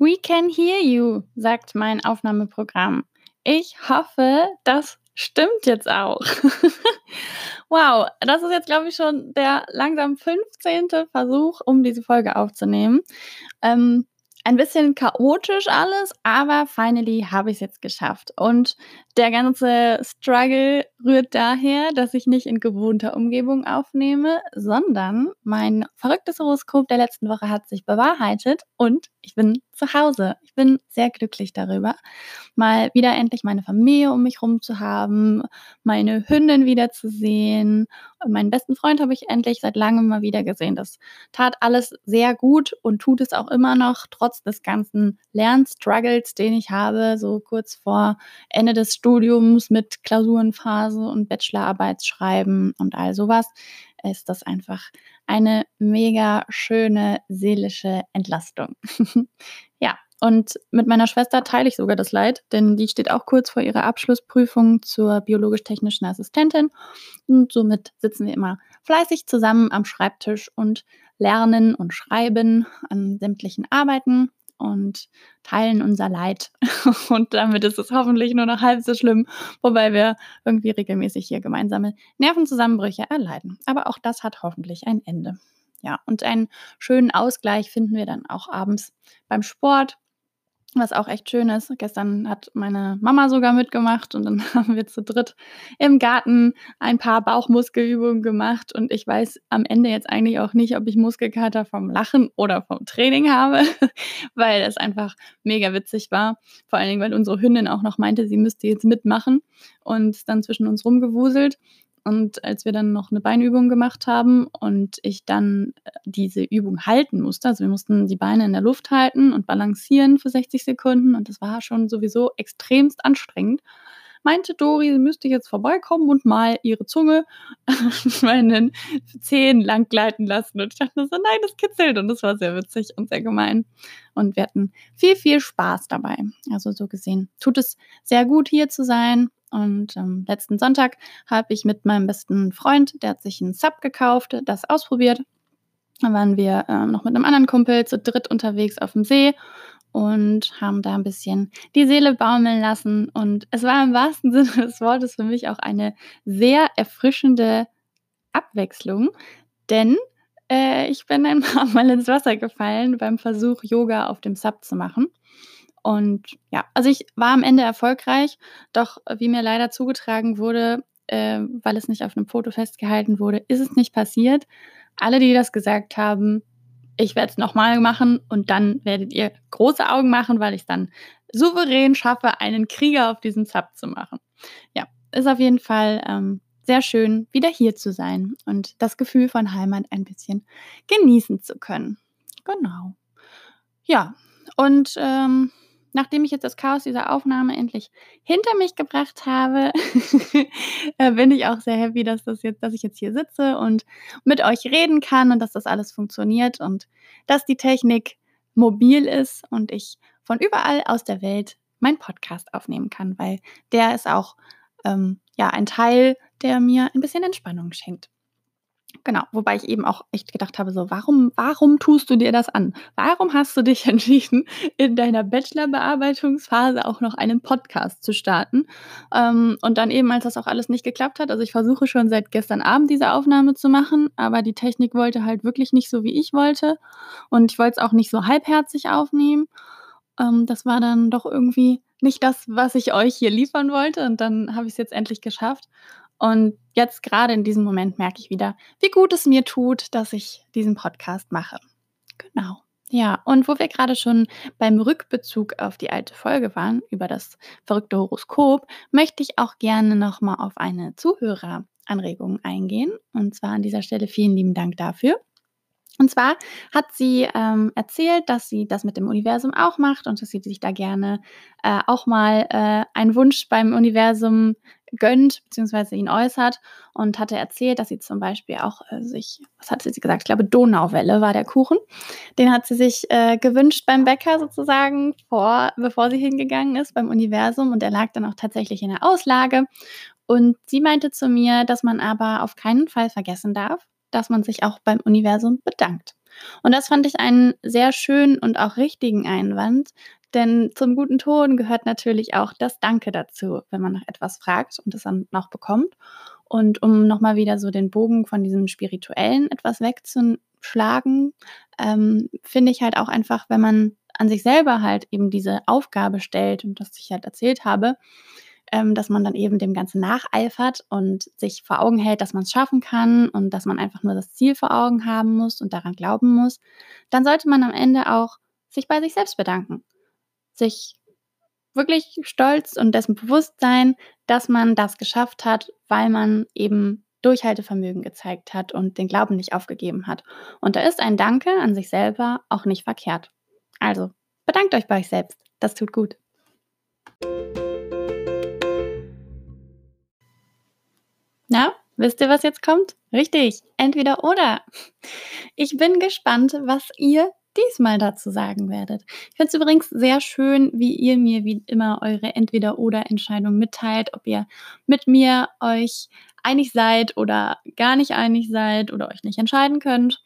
We can hear you, sagt mein Aufnahmeprogramm. Ich hoffe, das stimmt jetzt auch. wow, das ist jetzt, glaube ich, schon der langsam 15. Versuch, um diese Folge aufzunehmen. Ähm, ein bisschen chaotisch alles, aber finally habe ich es jetzt geschafft. Und der ganze Struggle rührt daher, dass ich nicht in gewohnter Umgebung aufnehme, sondern mein verrücktes Horoskop der letzten Woche hat sich bewahrheitet und ich bin zu Hause. Ich bin sehr glücklich darüber, mal wieder endlich meine Familie um mich herum zu haben, meine Hündin wiederzusehen. Und meinen besten Freund habe ich endlich seit langem mal wieder gesehen. Das tat alles sehr gut und tut es auch immer noch, trotz des ganzen Lernstruggles, den ich habe, so kurz vor Ende des Studiums mit Klausurenphase und Bachelorarbeitsschreiben und all sowas, ist das einfach eine mega schöne seelische Entlastung. ja, und mit meiner Schwester teile ich sogar das Leid, denn die steht auch kurz vor ihrer Abschlussprüfung zur biologisch-technischen Assistentin. Und somit sitzen wir immer fleißig zusammen am Schreibtisch und lernen und schreiben an sämtlichen Arbeiten und teilen unser Leid. Und damit ist es hoffentlich nur noch halb so schlimm, wobei wir irgendwie regelmäßig hier gemeinsame Nervenzusammenbrüche erleiden. Aber auch das hat hoffentlich ein Ende. Ja, und einen schönen Ausgleich finden wir dann auch abends beim Sport was auch echt schön ist. Gestern hat meine Mama sogar mitgemacht und dann haben wir zu dritt im Garten ein paar Bauchmuskelübungen gemacht und ich weiß am Ende jetzt eigentlich auch nicht, ob ich Muskelkater vom Lachen oder vom Training habe, weil es einfach mega witzig war. Vor allen Dingen, weil unsere Hündin auch noch meinte, sie müsste jetzt mitmachen und dann zwischen uns rumgewuselt. Und als wir dann noch eine Beinübung gemacht haben und ich dann äh, diese Übung halten musste, also wir mussten die Beine in der Luft halten und balancieren für 60 Sekunden und das war schon sowieso extremst anstrengend, meinte Dori, sie müsste jetzt vorbeikommen und mal ihre Zunge meinen Zehen lang gleiten lassen. Und ich dachte so, nein, das kitzelt. Und das war sehr witzig und sehr gemein. Und wir hatten viel, viel Spaß dabei. Also so gesehen tut es sehr gut, hier zu sein und ähm, letzten Sonntag habe ich mit meinem besten Freund, der hat sich einen Sub gekauft, das ausprobiert. Dann waren wir äh, noch mit einem anderen Kumpel zu dritt unterwegs auf dem See und haben da ein bisschen die Seele baumeln lassen. Und es war im wahrsten Sinne des Wortes für mich auch eine sehr erfrischende Abwechslung, denn äh, ich bin ein paar Mal ins Wasser gefallen beim Versuch, Yoga auf dem Sub zu machen. Und ja, also ich war am Ende erfolgreich, doch wie mir leider zugetragen wurde, äh, weil es nicht auf einem Foto festgehalten wurde, ist es nicht passiert. Alle, die das gesagt haben, ich werde es nochmal machen und dann werdet ihr große Augen machen, weil ich dann souverän schaffe, einen Krieger auf diesem Sub zu machen. Ja, ist auf jeden Fall ähm, sehr schön, wieder hier zu sein und das Gefühl von Heimat ein bisschen genießen zu können. Genau. Ja, und ähm, nachdem ich jetzt das Chaos dieser Aufnahme endlich hinter mich gebracht habe, äh, bin ich auch sehr happy, dass, das jetzt, dass ich jetzt hier sitze und mit euch reden kann und dass das alles funktioniert und dass die Technik mobil ist und ich von überall aus der Welt meinen Podcast aufnehmen kann, weil der ist auch ähm, ja, ein Teil, der mir ein bisschen Entspannung schenkt. Genau, wobei ich eben auch echt gedacht habe, so, warum, warum tust du dir das an? Warum hast du dich entschieden, in deiner Bachelorbearbeitungsphase auch noch einen Podcast zu starten? Ähm, und dann eben, als das auch alles nicht geklappt hat, also ich versuche schon seit gestern Abend diese Aufnahme zu machen, aber die Technik wollte halt wirklich nicht so, wie ich wollte. Und ich wollte es auch nicht so halbherzig aufnehmen. Ähm, das war dann doch irgendwie nicht das, was ich euch hier liefern wollte. Und dann habe ich es jetzt endlich geschafft. Und jetzt gerade in diesem Moment merke ich wieder, wie gut es mir tut, dass ich diesen Podcast mache. Genau. Ja, und wo wir gerade schon beim Rückbezug auf die alte Folge waren, über das verrückte Horoskop, möchte ich auch gerne nochmal auf eine Zuhöreranregung eingehen. Und zwar an dieser Stelle vielen lieben Dank dafür. Und zwar hat sie ähm, erzählt, dass sie das mit dem Universum auch macht und dass sie sich da gerne äh, auch mal äh, einen Wunsch beim Universum gönnt, beziehungsweise ihn äußert und hatte erzählt, dass sie zum Beispiel auch äh, sich, was hat sie gesagt? Ich glaube, Donauwelle war der Kuchen. Den hat sie sich äh, gewünscht beim Bäcker sozusagen, vor, bevor sie hingegangen ist beim Universum und er lag dann auch tatsächlich in der Auslage. Und sie meinte zu mir, dass man aber auf keinen Fall vergessen darf, dass man sich auch beim Universum bedankt. Und das fand ich einen sehr schönen und auch richtigen Einwand, denn zum guten Ton gehört natürlich auch das Danke dazu, wenn man nach etwas fragt und es dann noch bekommt. Und um nochmal wieder so den Bogen von diesem Spirituellen etwas wegzuschlagen, ähm, finde ich halt auch einfach, wenn man an sich selber halt eben diese Aufgabe stellt und das ich halt erzählt habe, ähm, dass man dann eben dem Ganzen nacheifert und sich vor Augen hält, dass man es schaffen kann und dass man einfach nur das Ziel vor Augen haben muss und daran glauben muss, dann sollte man am Ende auch sich bei sich selbst bedanken. Sich wirklich stolz und dessen bewusst sein, dass man das geschafft hat, weil man eben Durchhaltevermögen gezeigt hat und den Glauben nicht aufgegeben hat. Und da ist ein Danke an sich selber auch nicht verkehrt. Also, bedankt euch bei euch selbst. Das tut gut. Na, wisst ihr, was jetzt kommt? Richtig, entweder oder. Ich bin gespannt, was ihr diesmal dazu sagen werdet. Ich finde es übrigens sehr schön, wie ihr mir wie immer eure Entweder-Oder-Entscheidung mitteilt, ob ihr mit mir euch einig seid oder gar nicht einig seid oder euch nicht entscheiden könnt.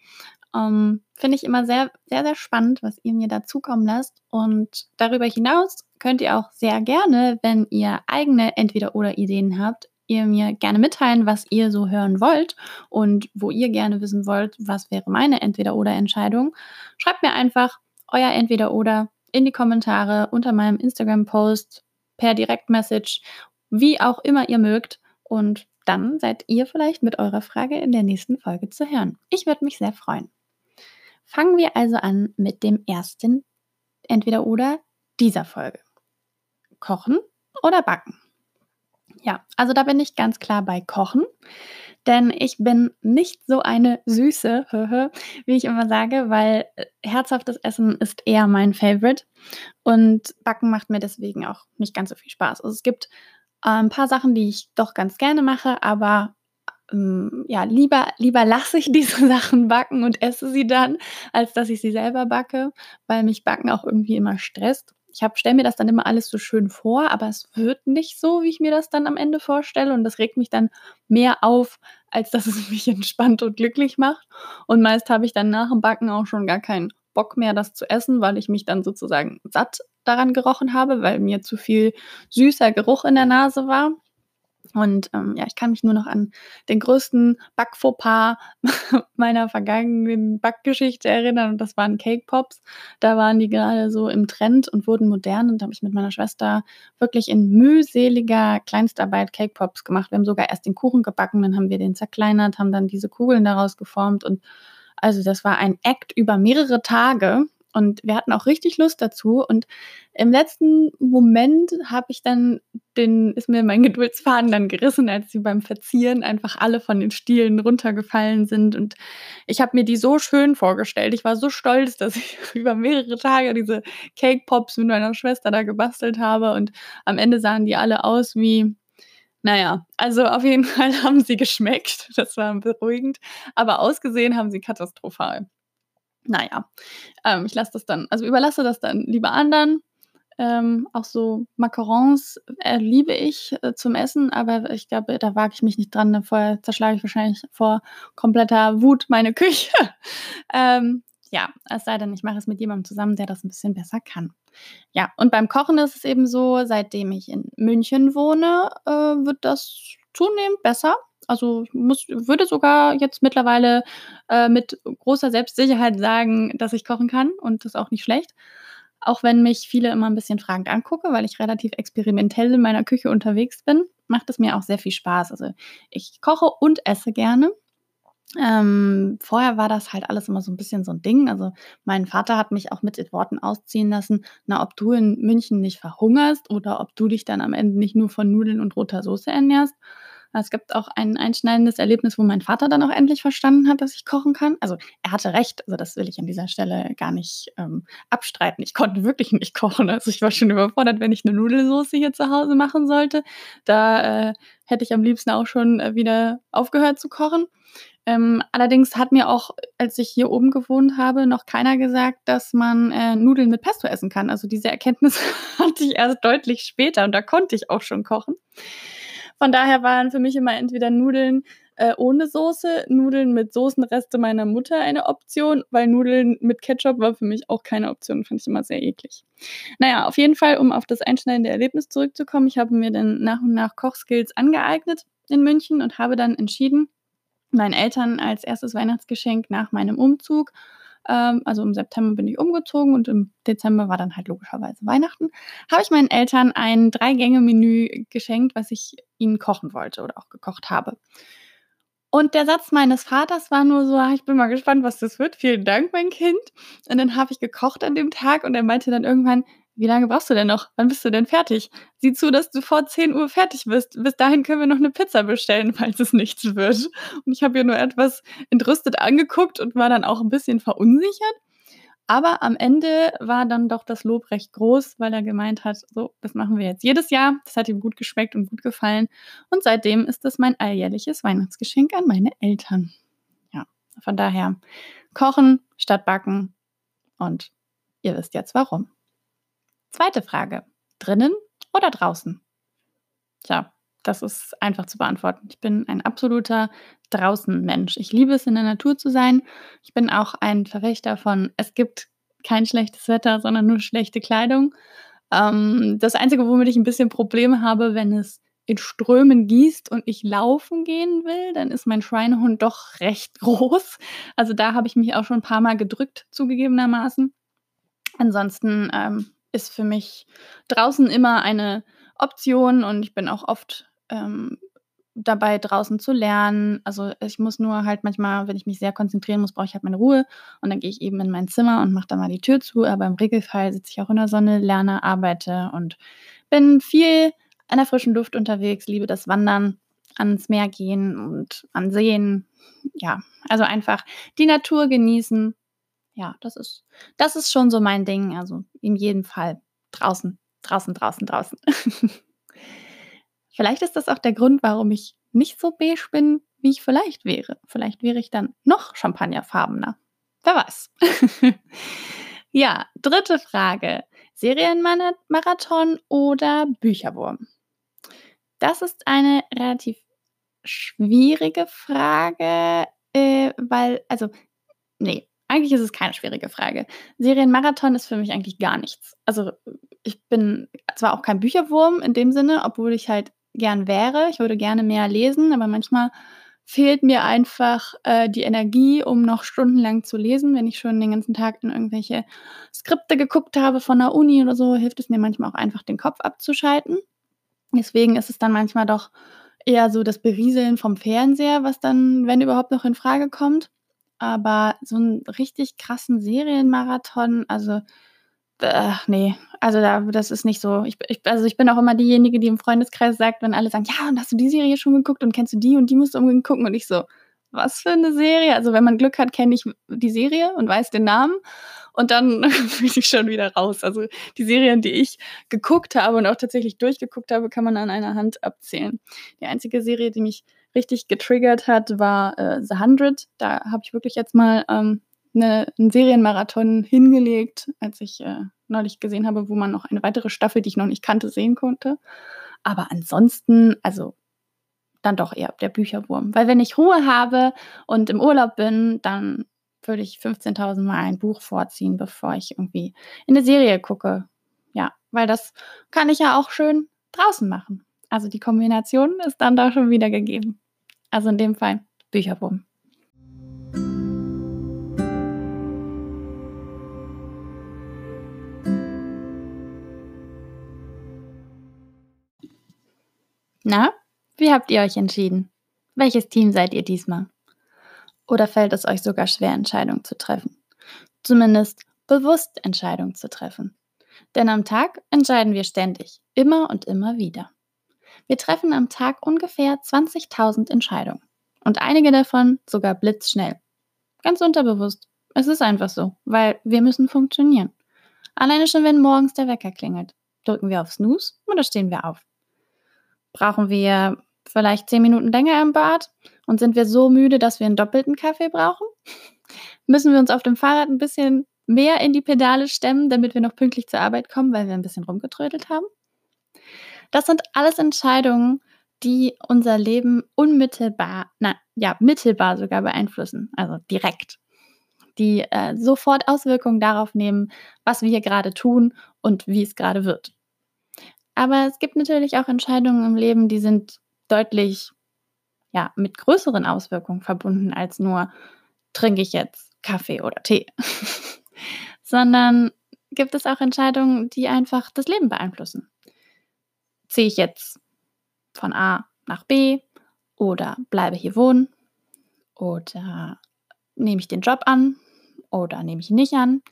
Ähm, finde ich immer sehr, sehr, sehr spannend, was ihr mir dazukommen lasst. Und darüber hinaus könnt ihr auch sehr gerne, wenn ihr eigene Entweder-Oder-Ideen habt, ihr mir gerne mitteilen, was ihr so hören wollt und wo ihr gerne wissen wollt, was wäre meine Entweder-Oder-Entscheidung. Schreibt mir einfach euer Entweder-Oder in die Kommentare unter meinem Instagram-Post per Direktmessage, wie auch immer ihr mögt. Und dann seid ihr vielleicht mit eurer Frage in der nächsten Folge zu hören. Ich würde mich sehr freuen. Fangen wir also an mit dem ersten Entweder-Oder dieser Folge. Kochen oder backen? Ja, also da bin ich ganz klar bei Kochen, denn ich bin nicht so eine Süße, wie ich immer sage, weil äh, herzhaftes Essen ist eher mein Favorite. Und Backen macht mir deswegen auch nicht ganz so viel Spaß. Also es gibt äh, ein paar Sachen, die ich doch ganz gerne mache, aber ähm, ja, lieber, lieber lasse ich diese Sachen backen und esse sie dann, als dass ich sie selber backe, weil mich Backen auch irgendwie immer stresst ich stelle mir das dann immer alles so schön vor, aber es wird nicht so, wie ich mir das dann am Ende vorstelle. Und das regt mich dann mehr auf, als dass es mich entspannt und glücklich macht. Und meist habe ich dann nach dem Backen auch schon gar keinen Bock mehr, das zu essen, weil ich mich dann sozusagen satt daran gerochen habe, weil mir zu viel süßer Geruch in der Nase war. Und ähm, ja, ich kann mich nur noch an den größten Backfauxpas meiner vergangenen Backgeschichte erinnern. Und das waren Cake Pops. Da waren die gerade so im Trend und wurden modern. Und da habe ich mit meiner Schwester wirklich in mühseliger Kleinstarbeit Cake Pops gemacht. Wir haben sogar erst den Kuchen gebacken, dann haben wir den zerkleinert, haben dann diese Kugeln daraus geformt. Und also das war ein Act über mehrere Tage. Und wir hatten auch richtig Lust dazu. Und im letzten Moment habe ich dann den, ist mir mein Geduldsfaden dann gerissen, als sie beim Verzieren einfach alle von den Stielen runtergefallen sind. Und ich habe mir die so schön vorgestellt. Ich war so stolz, dass ich über mehrere Tage diese Cake Pops mit meiner Schwester da gebastelt habe. Und am Ende sahen die alle aus wie, naja, also auf jeden Fall haben sie geschmeckt. Das war beruhigend. Aber ausgesehen haben sie katastrophal naja, ähm, ich lasse das dann, also überlasse das dann lieber anderen. Ähm, auch so Macarons äh, liebe ich äh, zum Essen, aber ich glaube, da wage ich mich nicht dran. Vorher zerschlage ich wahrscheinlich vor kompletter Wut meine Küche. ähm, ja, es sei denn, ich mache es mit jemandem zusammen, der das ein bisschen besser kann. Ja, und beim Kochen ist es eben so, seitdem ich in München wohne, äh, wird das zunehmend besser. Also ich muss, würde sogar jetzt mittlerweile äh, mit großer Selbstsicherheit sagen, dass ich kochen kann und das auch nicht schlecht. Auch wenn mich viele immer ein bisschen fragend angucke, weil ich relativ experimentell in meiner Küche unterwegs bin, macht es mir auch sehr viel Spaß. Also ich koche und esse gerne. Ähm, vorher war das halt alles immer so ein bisschen so ein Ding. Also mein Vater hat mich auch mit den Worten ausziehen lassen, na, ob du in München nicht verhungerst oder ob du dich dann am Ende nicht nur von Nudeln und roter Soße ernährst. Es gibt auch ein einschneidendes Erlebnis, wo mein Vater dann auch endlich verstanden hat, dass ich kochen kann. Also er hatte recht, also das will ich an dieser Stelle gar nicht ähm, abstreiten. Ich konnte wirklich nicht kochen. Also ich war schon überfordert, wenn ich eine Nudelsoße hier zu Hause machen sollte. Da äh, hätte ich am liebsten auch schon äh, wieder aufgehört zu kochen. Ähm, allerdings hat mir auch, als ich hier oben gewohnt habe, noch keiner gesagt, dass man äh, Nudeln mit Pesto essen kann. Also diese Erkenntnis hatte ich erst deutlich später und da konnte ich auch schon kochen. Von daher waren für mich immer entweder Nudeln äh, ohne Soße, Nudeln mit Soßenreste meiner Mutter eine Option, weil Nudeln mit Ketchup war für mich auch keine Option, fand ich immer sehr eklig. Naja, auf jeden Fall, um auf das einschneidende Erlebnis zurückzukommen, ich habe mir dann nach und nach Kochskills angeeignet in München und habe dann entschieden, meinen Eltern als erstes Weihnachtsgeschenk nach meinem Umzug ähm, also im September bin ich umgezogen und im Dezember war dann halt logischerweise Weihnachten, habe ich meinen Eltern ein Drei-Gänge-Menü geschenkt, was ich ihnen kochen wollte oder auch gekocht habe. Und der Satz meines Vaters war nur so, ah, ich bin mal gespannt, was das wird. Vielen Dank, mein Kind. Und dann habe ich gekocht an dem Tag und er meinte dann irgendwann, wie lange brauchst du denn noch? Wann bist du denn fertig? Sieh zu, dass du vor 10 Uhr fertig bist. Bis dahin können wir noch eine Pizza bestellen, falls es nichts wird. Und ich habe ihr nur etwas entrüstet angeguckt und war dann auch ein bisschen verunsichert. Aber am Ende war dann doch das Lob recht groß, weil er gemeint hat, so, das machen wir jetzt jedes Jahr. Das hat ihm gut geschmeckt und gut gefallen. Und seitdem ist das mein alljährliches Weihnachtsgeschenk an meine Eltern. Ja, von daher kochen statt backen. Und ihr wisst jetzt warum. Zweite Frage. Drinnen oder draußen? Tja, das ist einfach zu beantworten. Ich bin ein absoluter Draußen-Mensch. Ich liebe es, in der Natur zu sein. Ich bin auch ein Verfechter von, es gibt kein schlechtes Wetter, sondern nur schlechte Kleidung. Ähm, das Einzige, womit ich ein bisschen Probleme habe, wenn es in Strömen gießt und ich laufen gehen will, dann ist mein Schweinehund doch recht groß. Also da habe ich mich auch schon ein paar Mal gedrückt, zugegebenermaßen. Ansonsten ähm, ist für mich draußen immer eine Option und ich bin auch oft ähm, dabei, draußen zu lernen. Also ich muss nur halt manchmal, wenn ich mich sehr konzentrieren muss, brauche ich halt meine Ruhe und dann gehe ich eben in mein Zimmer und mache da mal die Tür zu. Aber im Regelfall sitze ich auch in der Sonne, lerne, arbeite und bin viel an der frischen Luft unterwegs, liebe das Wandern, ans Meer gehen und an Seen. Ja, also einfach die Natur genießen ja, das ist, das ist schon so mein Ding. Also in jedem Fall draußen, draußen, draußen, draußen. vielleicht ist das auch der Grund, warum ich nicht so beige bin, wie ich vielleicht wäre. Vielleicht wäre ich dann noch champagnerfarbener. Wer weiß. ja, dritte Frage. Serienmarathon oder Bücherwurm? Das ist eine relativ schwierige Frage, äh, weil, also, nee, eigentlich ist es keine schwierige Frage. Serienmarathon ist für mich eigentlich gar nichts. Also ich bin zwar auch kein Bücherwurm in dem Sinne, obwohl ich halt gern wäre. Ich würde gerne mehr lesen, aber manchmal fehlt mir einfach äh, die Energie, um noch stundenlang zu lesen. Wenn ich schon den ganzen Tag in irgendwelche Skripte geguckt habe von der Uni oder so, hilft es mir manchmal auch einfach, den Kopf abzuschalten. Deswegen ist es dann manchmal doch eher so das Berieseln vom Fernseher, was dann, wenn überhaupt, noch in Frage kommt. Aber so einen richtig krassen Serienmarathon, also, äh, ne, also da das ist nicht so. Ich ich also, ich bin auch immer diejenige, die im Freundeskreis sagt, wenn alle sagen: „Ja, und hast du die Serie schon geguckt und kennst du die und die musst du unbedingt gucken?“ Und ich so: „Was für eine Serie?“ Also, wenn man Glück hat, kenne ich die Serie und weiß den Namen und dann bin ich schon wieder raus. Also, die Serien, die ich geguckt habe und auch tatsächlich durchgeguckt habe, kann man an einer Hand abzählen. Die einzige Serie, die mich richtig getriggert hat, war äh, The Hundred. Da habe ich wirklich jetzt mal ähm, eine, einen Serienmarathon hingelegt, als ich äh, neulich gesehen habe, wo man noch eine weitere Staffel, die ich noch nicht kannte, sehen konnte. Aber ansonsten, also dann doch eher der Bücherwurm. Weil wenn ich Ruhe habe und im Urlaub bin, dann würde ich 15.000 Mal ein Buch vorziehen, bevor ich irgendwie in eine Serie gucke. Ja, weil das kann ich ja auch schön draußen machen. Also die Kombination ist dann doch schon wieder gegeben. Also in dem Fall Bücherwurm. Na, wie habt ihr euch entschieden? Welches Team seid ihr diesmal? Oder fällt es euch sogar schwer, Entscheidungen zu treffen? Zumindest bewusst Entscheidungen zu treffen. Denn am Tag entscheiden wir ständig, immer und immer wieder. Wir treffen am Tag ungefähr 20.000 Entscheidungen. Und einige davon sogar blitzschnell. Ganz unterbewusst. Es ist einfach so, weil wir müssen funktionieren. Alleine schon, wenn morgens der Wecker klingelt. Drücken wir auf Snooze oder stehen wir auf? Brauchen wir vielleicht 10 Minuten länger im Bad und sind wir so müde, dass wir einen doppelten Kaffee brauchen? Müssen wir uns auf dem Fahrrad ein bisschen mehr in die Pedale stemmen, damit wir noch pünktlich zur Arbeit kommen, weil wir ein bisschen rumgetrödelt haben? Das sind alles Entscheidungen, die unser Leben unmittelbar, na ja, mittelbar sogar beeinflussen, also direkt, die äh, sofort Auswirkungen darauf nehmen, was wir gerade tun und wie es gerade wird. Aber es gibt natürlich auch Entscheidungen im Leben, die sind deutlich ja, mit größeren Auswirkungen verbunden als nur, trinke ich jetzt Kaffee oder Tee, sondern gibt es auch Entscheidungen, die einfach das Leben beeinflussen. Ziehe ich jetzt von A nach B oder bleibe hier wohnen oder nehme ich den Job an oder nehme ich ihn nicht an?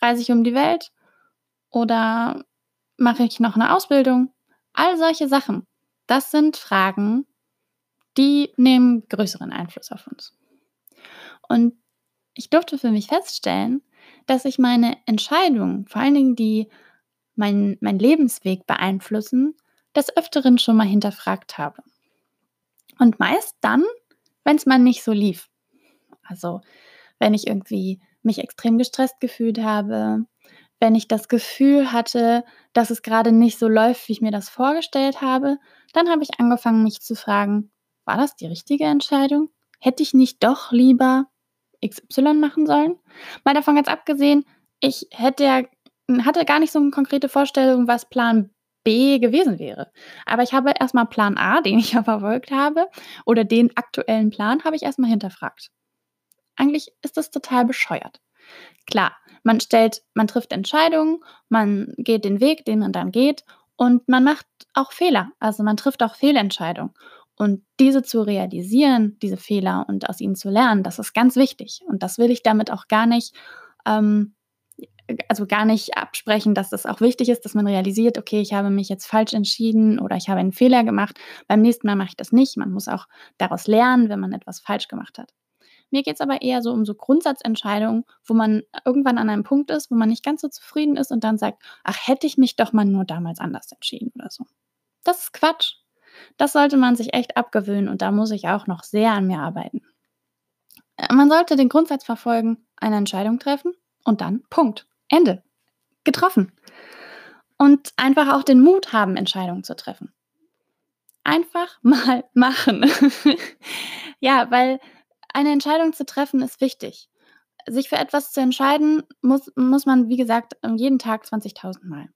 Reise ich um die Welt oder mache ich noch eine Ausbildung? All solche Sachen. Das sind Fragen, die nehmen größeren Einfluss auf uns. Und ich durfte für mich feststellen, dass ich meine Entscheidungen, vor allen Dingen die mein, mein Lebensweg beeinflussen, des Öfteren schon mal hinterfragt habe. Und meist dann, wenn es mal nicht so lief. Also wenn ich irgendwie mich extrem gestresst gefühlt habe, wenn ich das Gefühl hatte, dass es gerade nicht so läuft, wie ich mir das vorgestellt habe, dann habe ich angefangen, mich zu fragen, war das die richtige Entscheidung? Hätte ich nicht doch lieber XY machen sollen? Mal davon ganz abgesehen, ich hätte ja, hatte gar nicht so eine konkrete Vorstellung, was Plan B gewesen wäre. Aber ich habe erstmal Plan A, den ich ja verfolgt habe, oder den aktuellen Plan, habe ich erstmal hinterfragt. Eigentlich ist das total bescheuert. Klar, man stellt, man trifft Entscheidungen, man geht den Weg, den man dann geht und man macht auch Fehler. Also man trifft auch Fehlentscheidungen. Und diese zu realisieren, diese Fehler und aus ihnen zu lernen, das ist ganz wichtig. Und das will ich damit auch gar nicht ähm, also gar nicht absprechen, dass es auch wichtig ist, dass man realisiert, okay, ich habe mich jetzt falsch entschieden oder ich habe einen Fehler gemacht. Beim nächsten Mal mache ich das nicht. Man muss auch daraus lernen, wenn man etwas falsch gemacht hat. Mir geht es aber eher so um so Grundsatzentscheidungen, wo man irgendwann an einem Punkt ist, wo man nicht ganz so zufrieden ist und dann sagt, ach, hätte ich mich doch mal nur damals anders entschieden oder so. Das ist Quatsch. Das sollte man sich echt abgewöhnen und da muss ich auch noch sehr an mir arbeiten. Äh, man sollte den Grundsatz verfolgen, eine Entscheidung treffen und dann Punkt. Ende. Getroffen. Und einfach auch den Mut haben, Entscheidungen zu treffen. Einfach mal machen. ja, weil eine Entscheidung zu treffen ist wichtig. Sich für etwas zu entscheiden, muss, muss man, wie gesagt, jeden Tag 20.000 Mal.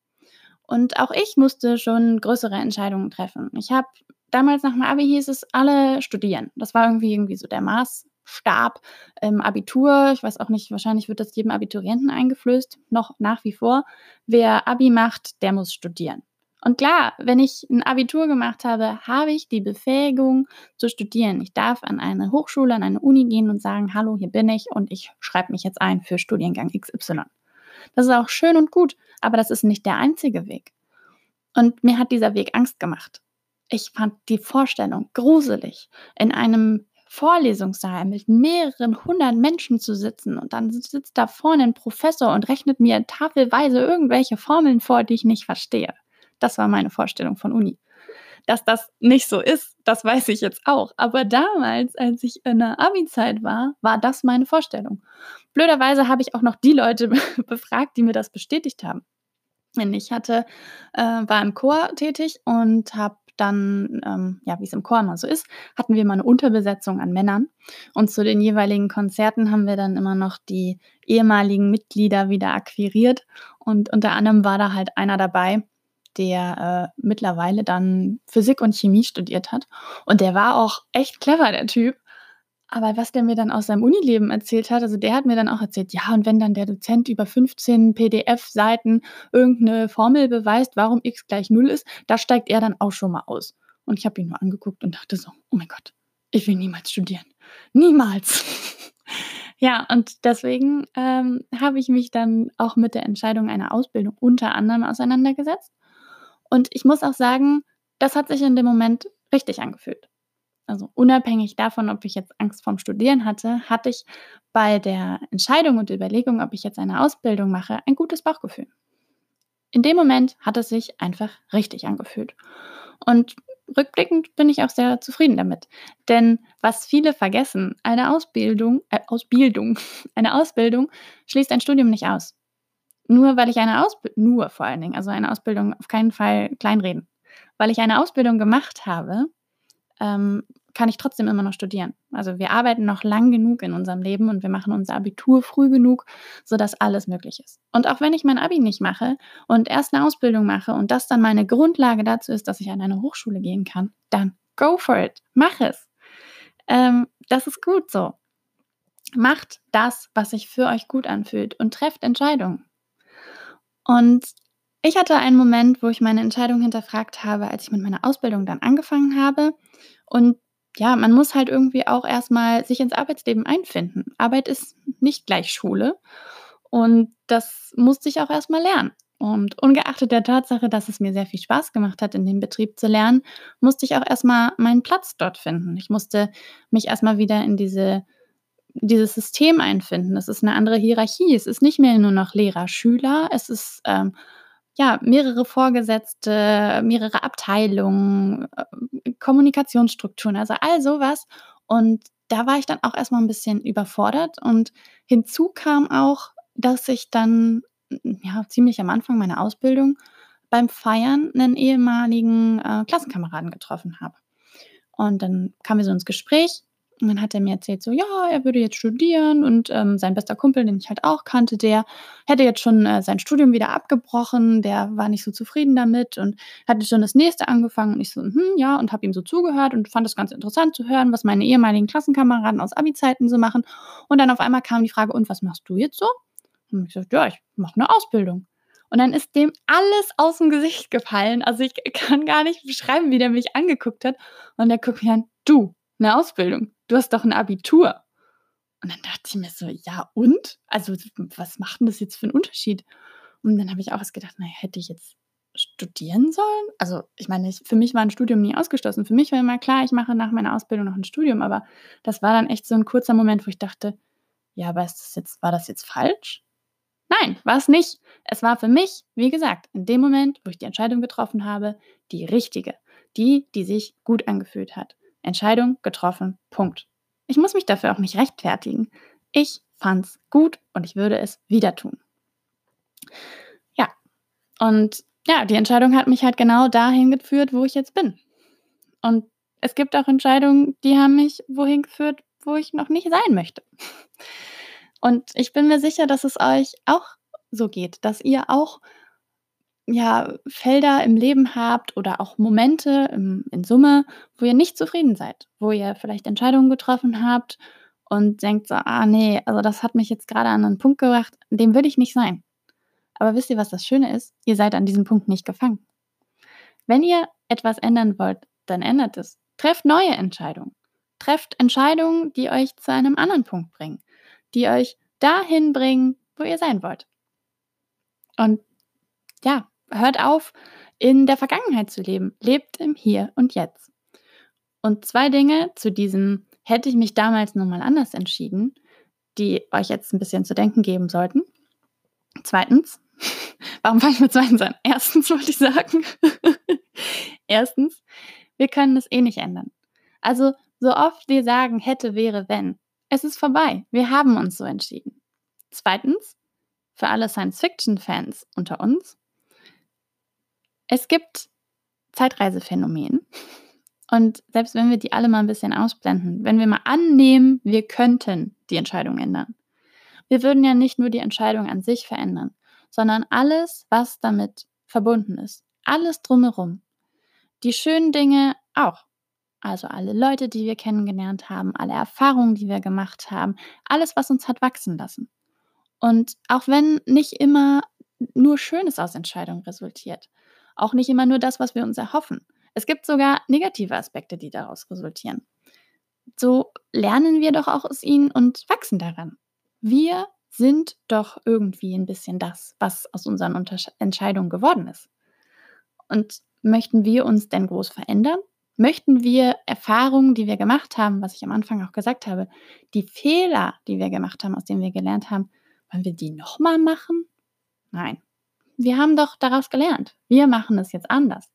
Und auch ich musste schon größere Entscheidungen treffen. Ich habe damals nach dem Abi hieß es, alle studieren. Das war irgendwie, irgendwie so der Maß, Stab im Abitur. Ich weiß auch nicht, wahrscheinlich wird das jedem Abiturienten eingeflößt, noch nach wie vor. Wer Abi macht, der muss studieren. Und klar, wenn ich ein Abitur gemacht habe, habe ich die Befähigung zu studieren. Ich darf an eine Hochschule, an eine Uni gehen und sagen, hallo, hier bin ich und ich schreibe mich jetzt ein für Studiengang XY. Das ist auch schön und gut, aber das ist nicht der einzige Weg. Und mir hat dieser Weg Angst gemacht. Ich fand die Vorstellung gruselig, in einem Vorlesungssaal mit mehreren hundert Menschen zu sitzen und dann sitzt da vorne ein Professor und rechnet mir tafelweise irgendwelche Formeln vor, die ich nicht verstehe. Das war meine Vorstellung von Uni. Dass das nicht so ist, das weiß ich jetzt auch. Aber damals, als ich in der Abi-Zeit war, war das meine Vorstellung. Blöderweise habe ich auch noch die Leute befragt, die mir das bestätigt haben. Ich hatte, äh, war im Chor tätig und habe dann, ähm, ja, wie es im Chor immer so ist, hatten wir mal eine Unterbesetzung an Männern. Und zu den jeweiligen Konzerten haben wir dann immer noch die ehemaligen Mitglieder wieder akquiriert. Und unter anderem war da halt einer dabei, der äh, mittlerweile dann Physik und Chemie studiert hat. Und der war auch echt clever, der Typ. Aber was der mir dann aus seinem Unileben erzählt hat, also der hat mir dann auch erzählt, ja, und wenn dann der Dozent über 15 PDF-Seiten irgendeine Formel beweist, warum x gleich 0 ist, da steigt er dann auch schon mal aus. Und ich habe ihn nur angeguckt und dachte so, oh mein Gott, ich will niemals studieren. Niemals. ja, und deswegen ähm, habe ich mich dann auch mit der Entscheidung einer Ausbildung unter anderem auseinandergesetzt. Und ich muss auch sagen, das hat sich in dem Moment richtig angefühlt also unabhängig davon, ob ich jetzt Angst vorm Studieren hatte, hatte ich bei der Entscheidung und Überlegung, ob ich jetzt eine Ausbildung mache, ein gutes Bauchgefühl. In dem Moment hat es sich einfach richtig angefühlt. Und rückblickend bin ich auch sehr zufrieden damit. Denn was viele vergessen, eine Ausbildung, äh, Ausbildung, eine Ausbildung schließt ein Studium nicht aus. Nur weil ich eine Ausbildung, nur vor allen Dingen, also eine Ausbildung auf keinen Fall kleinreden. Weil ich eine Ausbildung gemacht habe, ähm, kann ich trotzdem immer noch studieren. Also wir arbeiten noch lang genug in unserem Leben und wir machen unser Abitur früh genug, sodass alles möglich ist. Und auch wenn ich mein Abi nicht mache und erst eine Ausbildung mache und das dann meine Grundlage dazu ist, dass ich an eine Hochschule gehen kann, dann go for it, mach es. Ähm, das ist gut so. Macht das, was sich für euch gut anfühlt und trefft Entscheidungen. Und ich hatte einen Moment, wo ich meine Entscheidung hinterfragt habe, als ich mit meiner Ausbildung dann angefangen habe und ja, man muss halt irgendwie auch erstmal sich ins Arbeitsleben einfinden. Arbeit ist nicht gleich Schule und das musste ich auch erstmal lernen. Und ungeachtet der Tatsache, dass es mir sehr viel Spaß gemacht hat, in dem Betrieb zu lernen, musste ich auch erstmal meinen Platz dort finden. Ich musste mich erstmal wieder in diese, dieses System einfinden. Es ist eine andere Hierarchie. Es ist nicht mehr nur noch Lehrer, Schüler. Es ist ähm, ja, mehrere Vorgesetzte, mehrere Abteilungen, äh, Kommunikationsstrukturen, also all sowas. Und da war ich dann auch erstmal ein bisschen überfordert. Und hinzu kam auch, dass ich dann ja, ziemlich am Anfang meiner Ausbildung beim Feiern einen ehemaligen äh, Klassenkameraden getroffen habe. Und dann kamen wir so ins Gespräch und dann hat er mir erzählt, so, ja, er würde jetzt studieren und ähm, sein bester Kumpel, den ich halt auch kannte, der hätte jetzt schon äh, sein Studium wieder abgebrochen, der war nicht so zufrieden damit und hatte schon das nächste angefangen. Und ich so, hm, ja, und habe ihm so zugehört und fand es ganz interessant zu hören, was meine ehemaligen Klassenkameraden aus Abi-Zeiten so machen. Und dann auf einmal kam die Frage, und was machst du jetzt so? Und ich sagte, ja, ich mache eine Ausbildung. Und dann ist dem alles aus dem Gesicht gefallen. Also ich kann gar nicht beschreiben, wie der mich angeguckt hat. Und der guckt mich an, du, eine Ausbildung du hast doch ein Abitur. Und dann dachte ich mir so, ja und? Also was macht denn das jetzt für einen Unterschied? Und dann habe ich auch erst gedacht, naja, hätte ich jetzt studieren sollen? Also ich meine, ich, für mich war ein Studium nie ausgeschlossen. Für mich war immer klar, ich mache nach meiner Ausbildung noch ein Studium, aber das war dann echt so ein kurzer Moment, wo ich dachte, ja, aber ist das jetzt, war das jetzt falsch? Nein, war es nicht. Es war für mich, wie gesagt, in dem Moment, wo ich die Entscheidung getroffen habe, die richtige, die, die sich gut angefühlt hat. Entscheidung getroffen. Punkt. Ich muss mich dafür auch nicht rechtfertigen. Ich fand's gut und ich würde es wieder tun. Ja, und ja, die Entscheidung hat mich halt genau dahin geführt, wo ich jetzt bin. Und es gibt auch Entscheidungen, die haben mich wohin geführt, wo ich noch nicht sein möchte. Und ich bin mir sicher, dass es euch auch so geht, dass ihr auch ja, Felder im Leben habt oder auch Momente im, in Summe, wo ihr nicht zufrieden seid, wo ihr vielleicht Entscheidungen getroffen habt und denkt so, ah nee, also das hat mich jetzt gerade an einen Punkt gebracht, dem will ich nicht sein. Aber wisst ihr, was das Schöne ist? Ihr seid an diesem Punkt nicht gefangen. Wenn ihr etwas ändern wollt, dann ändert es. Trefft neue Entscheidungen. Trefft Entscheidungen, die euch zu einem anderen Punkt bringen, die euch dahin bringen, wo ihr sein wollt. Und ja, hört auf, in der Vergangenheit zu leben. Lebt im Hier und Jetzt. Und zwei Dinge zu diesem, hätte ich mich damals nochmal anders entschieden, die euch jetzt ein bisschen zu denken geben sollten. Zweitens, warum fange ich mit zweitens an? Erstens wollte ich sagen, erstens, wir können es eh nicht ändern. Also so oft wir sagen, hätte, wäre, wenn, es ist vorbei. Wir haben uns so entschieden. Zweitens, für alle Science-Fiction-Fans unter uns, es gibt Zeitreisephänomene. Und selbst wenn wir die alle mal ein bisschen ausblenden, wenn wir mal annehmen, wir könnten die Entscheidung ändern. Wir würden ja nicht nur die Entscheidung an sich verändern, sondern alles, was damit verbunden ist. Alles drumherum. Die schönen Dinge auch. Also alle Leute, die wir kennengelernt haben, alle Erfahrungen, die wir gemacht haben, alles, was uns hat wachsen lassen. Und auch wenn nicht immer nur Schönes aus Entscheidungen resultiert, auch nicht immer nur das, was wir uns erhoffen. Es gibt sogar negative Aspekte, die daraus resultieren. So lernen wir doch auch aus ihnen und wachsen daran. Wir sind doch irgendwie ein bisschen das, was aus unseren Untersch Entscheidungen geworden ist. Und möchten wir uns denn groß verändern? Möchten wir Erfahrungen, die wir gemacht haben, was ich am Anfang auch gesagt habe, die Fehler, die wir gemacht haben, aus denen wir gelernt haben, wollen wir die nochmal machen? Nein, wir haben doch daraus gelernt. Wir machen es jetzt anders.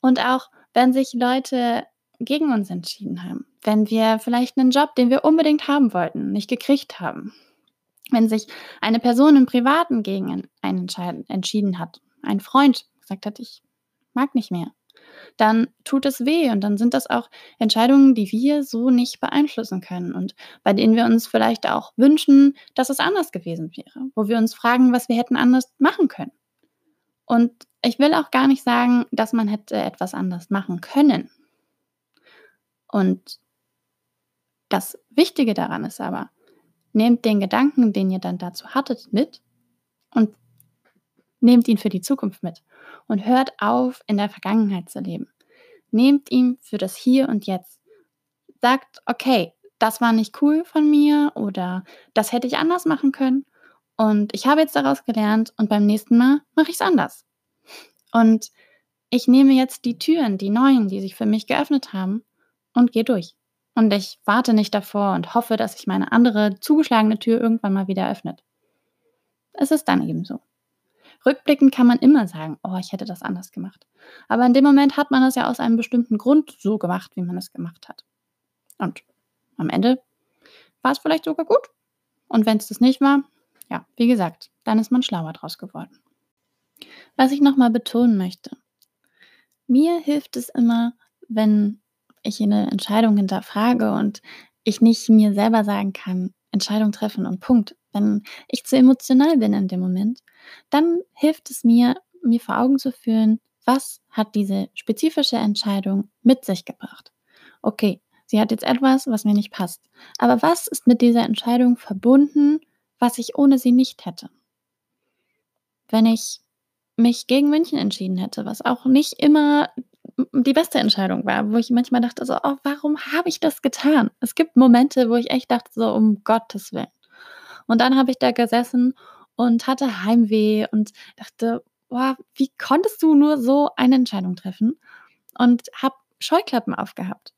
Und auch wenn sich Leute gegen uns entschieden haben, wenn wir vielleicht einen Job, den wir unbedingt haben wollten, nicht gekriegt haben, wenn sich eine Person im Privaten gegen einen entschieden hat, ein Freund gesagt hat, ich mag nicht mehr, dann tut es weh und dann sind das auch Entscheidungen, die wir so nicht beeinflussen können und bei denen wir uns vielleicht auch wünschen, dass es anders gewesen wäre, wo wir uns fragen, was wir hätten anders machen können. Und ich will auch gar nicht sagen, dass man hätte etwas anders machen können. Und das Wichtige daran ist aber, nehmt den Gedanken, den ihr dann dazu hattet, mit und nehmt ihn für die Zukunft mit und hört auf, in der Vergangenheit zu leben. Nehmt ihn für das Hier und Jetzt. Sagt, okay, das war nicht cool von mir oder das hätte ich anders machen können und ich habe jetzt daraus gelernt und beim nächsten Mal mache ich es anders. Und ich nehme jetzt die Türen, die neuen, die sich für mich geöffnet haben und gehe durch. Und ich warte nicht davor und hoffe, dass sich meine andere zugeschlagene Tür irgendwann mal wieder öffnet. Es ist dann eben so. Rückblickend kann man immer sagen, oh, ich hätte das anders gemacht. Aber in dem Moment hat man es ja aus einem bestimmten Grund so gemacht, wie man es gemacht hat. Und am Ende war es vielleicht sogar gut. Und wenn es das nicht war, ja, wie gesagt, dann ist man schlauer draus geworden. Was ich nochmal betonen möchte. Mir hilft es immer, wenn ich eine Entscheidung hinterfrage und ich nicht mir selber sagen kann, Entscheidung treffen und Punkt. Wenn ich zu emotional bin in dem Moment, dann hilft es mir, mir vor Augen zu führen, was hat diese spezifische Entscheidung mit sich gebracht. Okay, sie hat jetzt etwas, was mir nicht passt. Aber was ist mit dieser Entscheidung verbunden, was ich ohne sie nicht hätte? Wenn ich mich gegen München entschieden hätte, was auch nicht immer die beste Entscheidung war, wo ich manchmal dachte so, oh, warum habe ich das getan? Es gibt Momente, wo ich echt dachte so, um Gottes Willen. Und dann habe ich da gesessen und hatte Heimweh und dachte, boah, wie konntest du nur so eine Entscheidung treffen? Und habe Scheuklappen aufgehabt.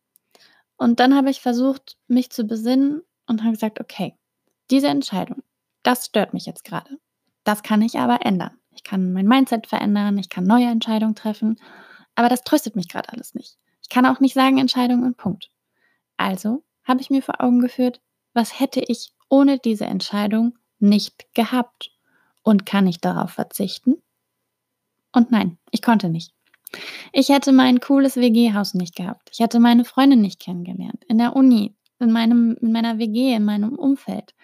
Und dann habe ich versucht, mich zu besinnen und habe gesagt, okay, diese Entscheidung, das stört mich jetzt gerade. Das kann ich aber ändern. Ich kann mein Mindset verändern, ich kann neue Entscheidungen treffen aber das tröstet mich gerade alles nicht. Ich kann auch nicht sagen Entscheidung und Punkt. Also habe ich mir vor Augen geführt, was hätte ich ohne diese Entscheidung nicht gehabt? Und kann ich darauf verzichten? Und nein, ich konnte nicht. Ich hätte mein cooles WG-Haus nicht gehabt. Ich hätte meine Freundin nicht kennengelernt. In der Uni, in, meinem, in meiner WG, in meinem Umfeld.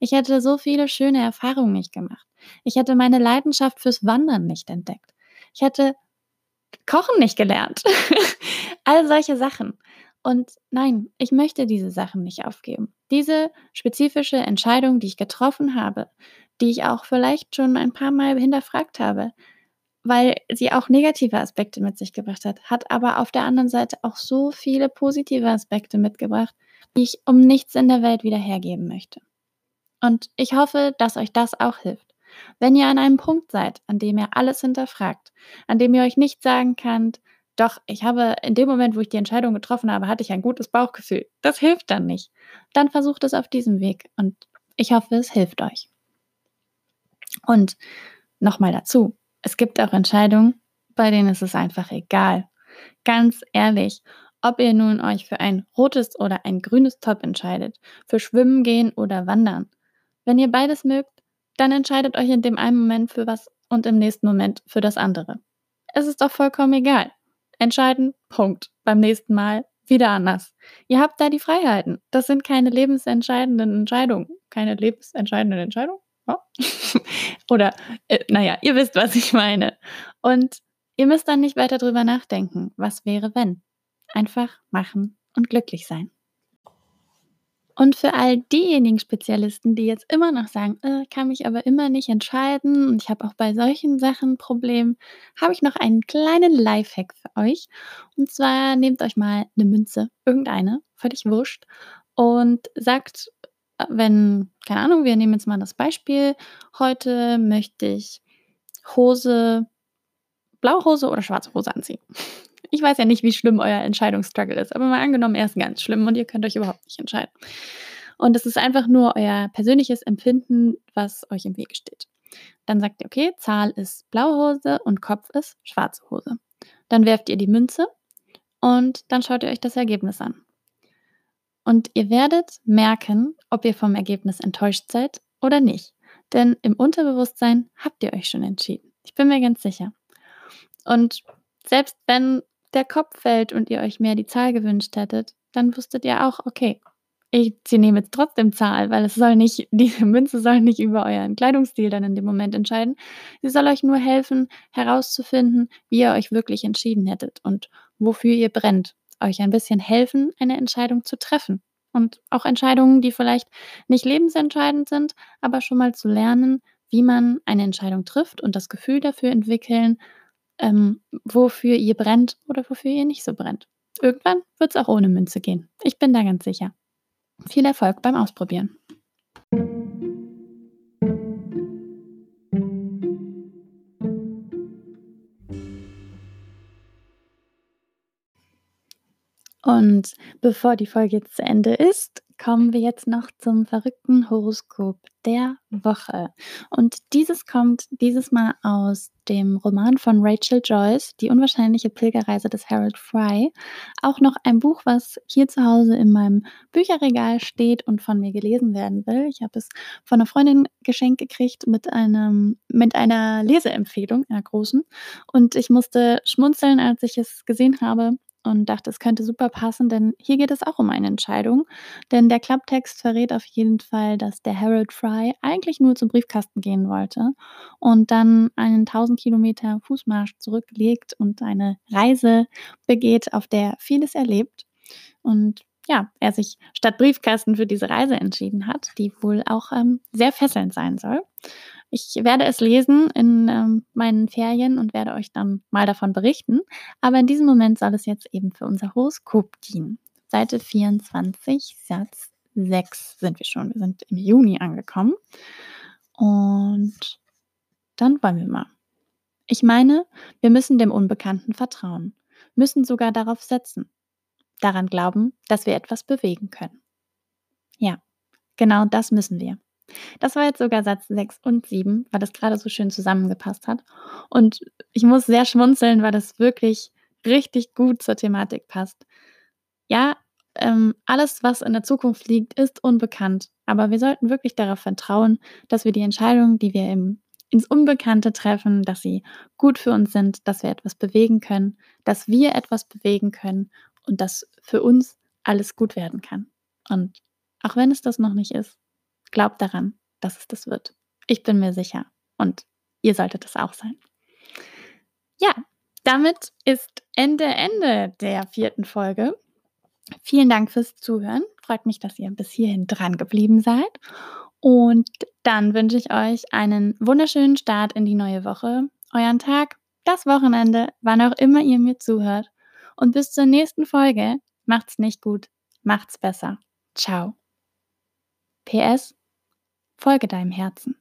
Ich hätte so viele schöne Erfahrungen nicht gemacht. Ich hätte meine Leidenschaft fürs Wandern nicht entdeckt. Ich hätte Kochen nicht gelernt. All solche Sachen. Und nein, ich möchte diese Sachen nicht aufgeben. Diese spezifische Entscheidung, die ich getroffen habe, die ich auch vielleicht schon ein paar Mal hinterfragt habe, weil sie auch negative Aspekte mit sich gebracht hat, hat aber auf der anderen Seite auch so viele positive Aspekte mitgebracht, die ich um nichts in der Welt wieder hergeben möchte. Und ich hoffe, dass euch das auch hilft. Wenn ihr an einem Punkt seid, an dem ihr alles hinterfragt, an dem ihr euch nicht sagen könnt, doch, ich habe in dem Moment, wo ich die Entscheidung getroffen habe, hatte ich ein gutes Bauchgefühl. Das hilft dann nicht. Dann versucht es auf diesem Weg und ich hoffe, es hilft euch. Und nochmal dazu, es gibt auch Entscheidungen, bei denen ist es einfach egal. Ganz ehrlich, ob ihr nun euch für ein rotes oder ein grünes Top entscheidet, für Schwimmen gehen oder Wandern. Wenn ihr beides mögt, dann entscheidet euch in dem einen Moment für was und im nächsten Moment für das andere. Es ist doch vollkommen egal. Entscheiden, Punkt. Beim nächsten Mal wieder anders. Ihr habt da die Freiheiten. Das sind keine lebensentscheidenden Entscheidungen. Keine lebensentscheidenden Entscheidungen? Ja. Oder, äh, naja, ihr wisst, was ich meine. Und ihr müsst dann nicht weiter drüber nachdenken. Was wäre, wenn? Einfach machen und glücklich sein. Und für all diejenigen Spezialisten, die jetzt immer noch sagen, äh, kann mich aber immer nicht entscheiden und ich habe auch bei solchen Sachen ein Problem, habe ich noch einen kleinen Lifehack für euch. Und zwar nehmt euch mal eine Münze, irgendeine, völlig wurscht, und sagt, äh, wenn, keine Ahnung, wir nehmen jetzt mal das Beispiel, heute möchte ich Hose, blaue Hose oder schwarze Hose anziehen. Ich weiß ja nicht, wie schlimm euer Entscheidungsstruggle ist, aber mal angenommen, er ist ganz schlimm und ihr könnt euch überhaupt nicht entscheiden. Und es ist einfach nur euer persönliches Empfinden, was euch im Wege steht. Dann sagt ihr, okay, Zahl ist blaue Hose und Kopf ist schwarze Hose. Dann werft ihr die Münze und dann schaut ihr euch das Ergebnis an. Und ihr werdet merken, ob ihr vom Ergebnis enttäuscht seid oder nicht. Denn im Unterbewusstsein habt ihr euch schon entschieden. Ich bin mir ganz sicher. Und selbst wenn der Kopf fällt und ihr euch mehr die Zahl gewünscht hättet, dann wusstet ihr auch, okay, ich sie nehme jetzt trotzdem Zahl, weil es soll nicht diese Münze soll nicht über euren Kleidungsstil dann in dem Moment entscheiden. Sie soll euch nur helfen, herauszufinden, wie ihr euch wirklich entschieden hättet und wofür ihr brennt. Euch ein bisschen helfen, eine Entscheidung zu treffen. Und auch Entscheidungen, die vielleicht nicht lebensentscheidend sind, aber schon mal zu lernen, wie man eine Entscheidung trifft und das Gefühl dafür entwickeln, ähm, wofür ihr brennt oder wofür ihr nicht so brennt. Irgendwann wird es auch ohne Münze gehen. Ich bin da ganz sicher. Viel Erfolg beim Ausprobieren. Und bevor die Folge jetzt zu Ende ist, kommen wir jetzt noch zum verrückten Horoskop der Woche. Und dieses kommt dieses Mal aus dem Roman von Rachel Joyce, Die unwahrscheinliche Pilgerreise des Harold Fry. Auch noch ein Buch, was hier zu Hause in meinem Bücherregal steht und von mir gelesen werden will. Ich habe es von einer Freundin geschenkt gekriegt mit, einem, mit einer Leseempfehlung, einer großen. Und ich musste schmunzeln, als ich es gesehen habe und dachte, es könnte super passen, denn hier geht es auch um eine Entscheidung. Denn der Klapptext verrät auf jeden Fall, dass der Harold Fry eigentlich nur zum Briefkasten gehen wollte und dann einen 1000 Kilometer Fußmarsch zurücklegt und eine Reise begeht, auf der er vieles erlebt. Und ja, er sich statt Briefkasten für diese Reise entschieden hat, die wohl auch ähm, sehr fesselnd sein soll. Ich werde es lesen in ähm, meinen Ferien und werde euch dann mal davon berichten. Aber in diesem Moment soll es jetzt eben für unser Horoskop dienen. Seite 24, Satz 6 sind wir schon. Wir sind im Juni angekommen. Und dann wollen wir mal. Ich meine, wir müssen dem Unbekannten vertrauen, müssen sogar darauf setzen, daran glauben, dass wir etwas bewegen können. Ja, genau das müssen wir. Das war jetzt sogar Satz 6 und 7, weil das gerade so schön zusammengepasst hat. Und ich muss sehr schmunzeln, weil das wirklich richtig gut zur Thematik passt. Ja, ähm, alles, was in der Zukunft liegt, ist unbekannt. Aber wir sollten wirklich darauf vertrauen, dass wir die Entscheidungen, die wir im, ins Unbekannte treffen, dass sie gut für uns sind, dass wir etwas bewegen können, dass wir etwas bewegen können und dass für uns alles gut werden kann. Und auch wenn es das noch nicht ist, Glaubt daran, dass es das wird. Ich bin mir sicher. Und ihr solltet es auch sein. Ja, damit ist Ende, Ende der vierten Folge. Vielen Dank fürs Zuhören. Freut mich, dass ihr bis hierhin dran geblieben seid. Und dann wünsche ich euch einen wunderschönen Start in die neue Woche, euren Tag, das Wochenende, wann auch immer ihr mir zuhört. Und bis zur nächsten Folge. Macht's nicht gut, macht's besser. Ciao. PS Folge deinem Herzen.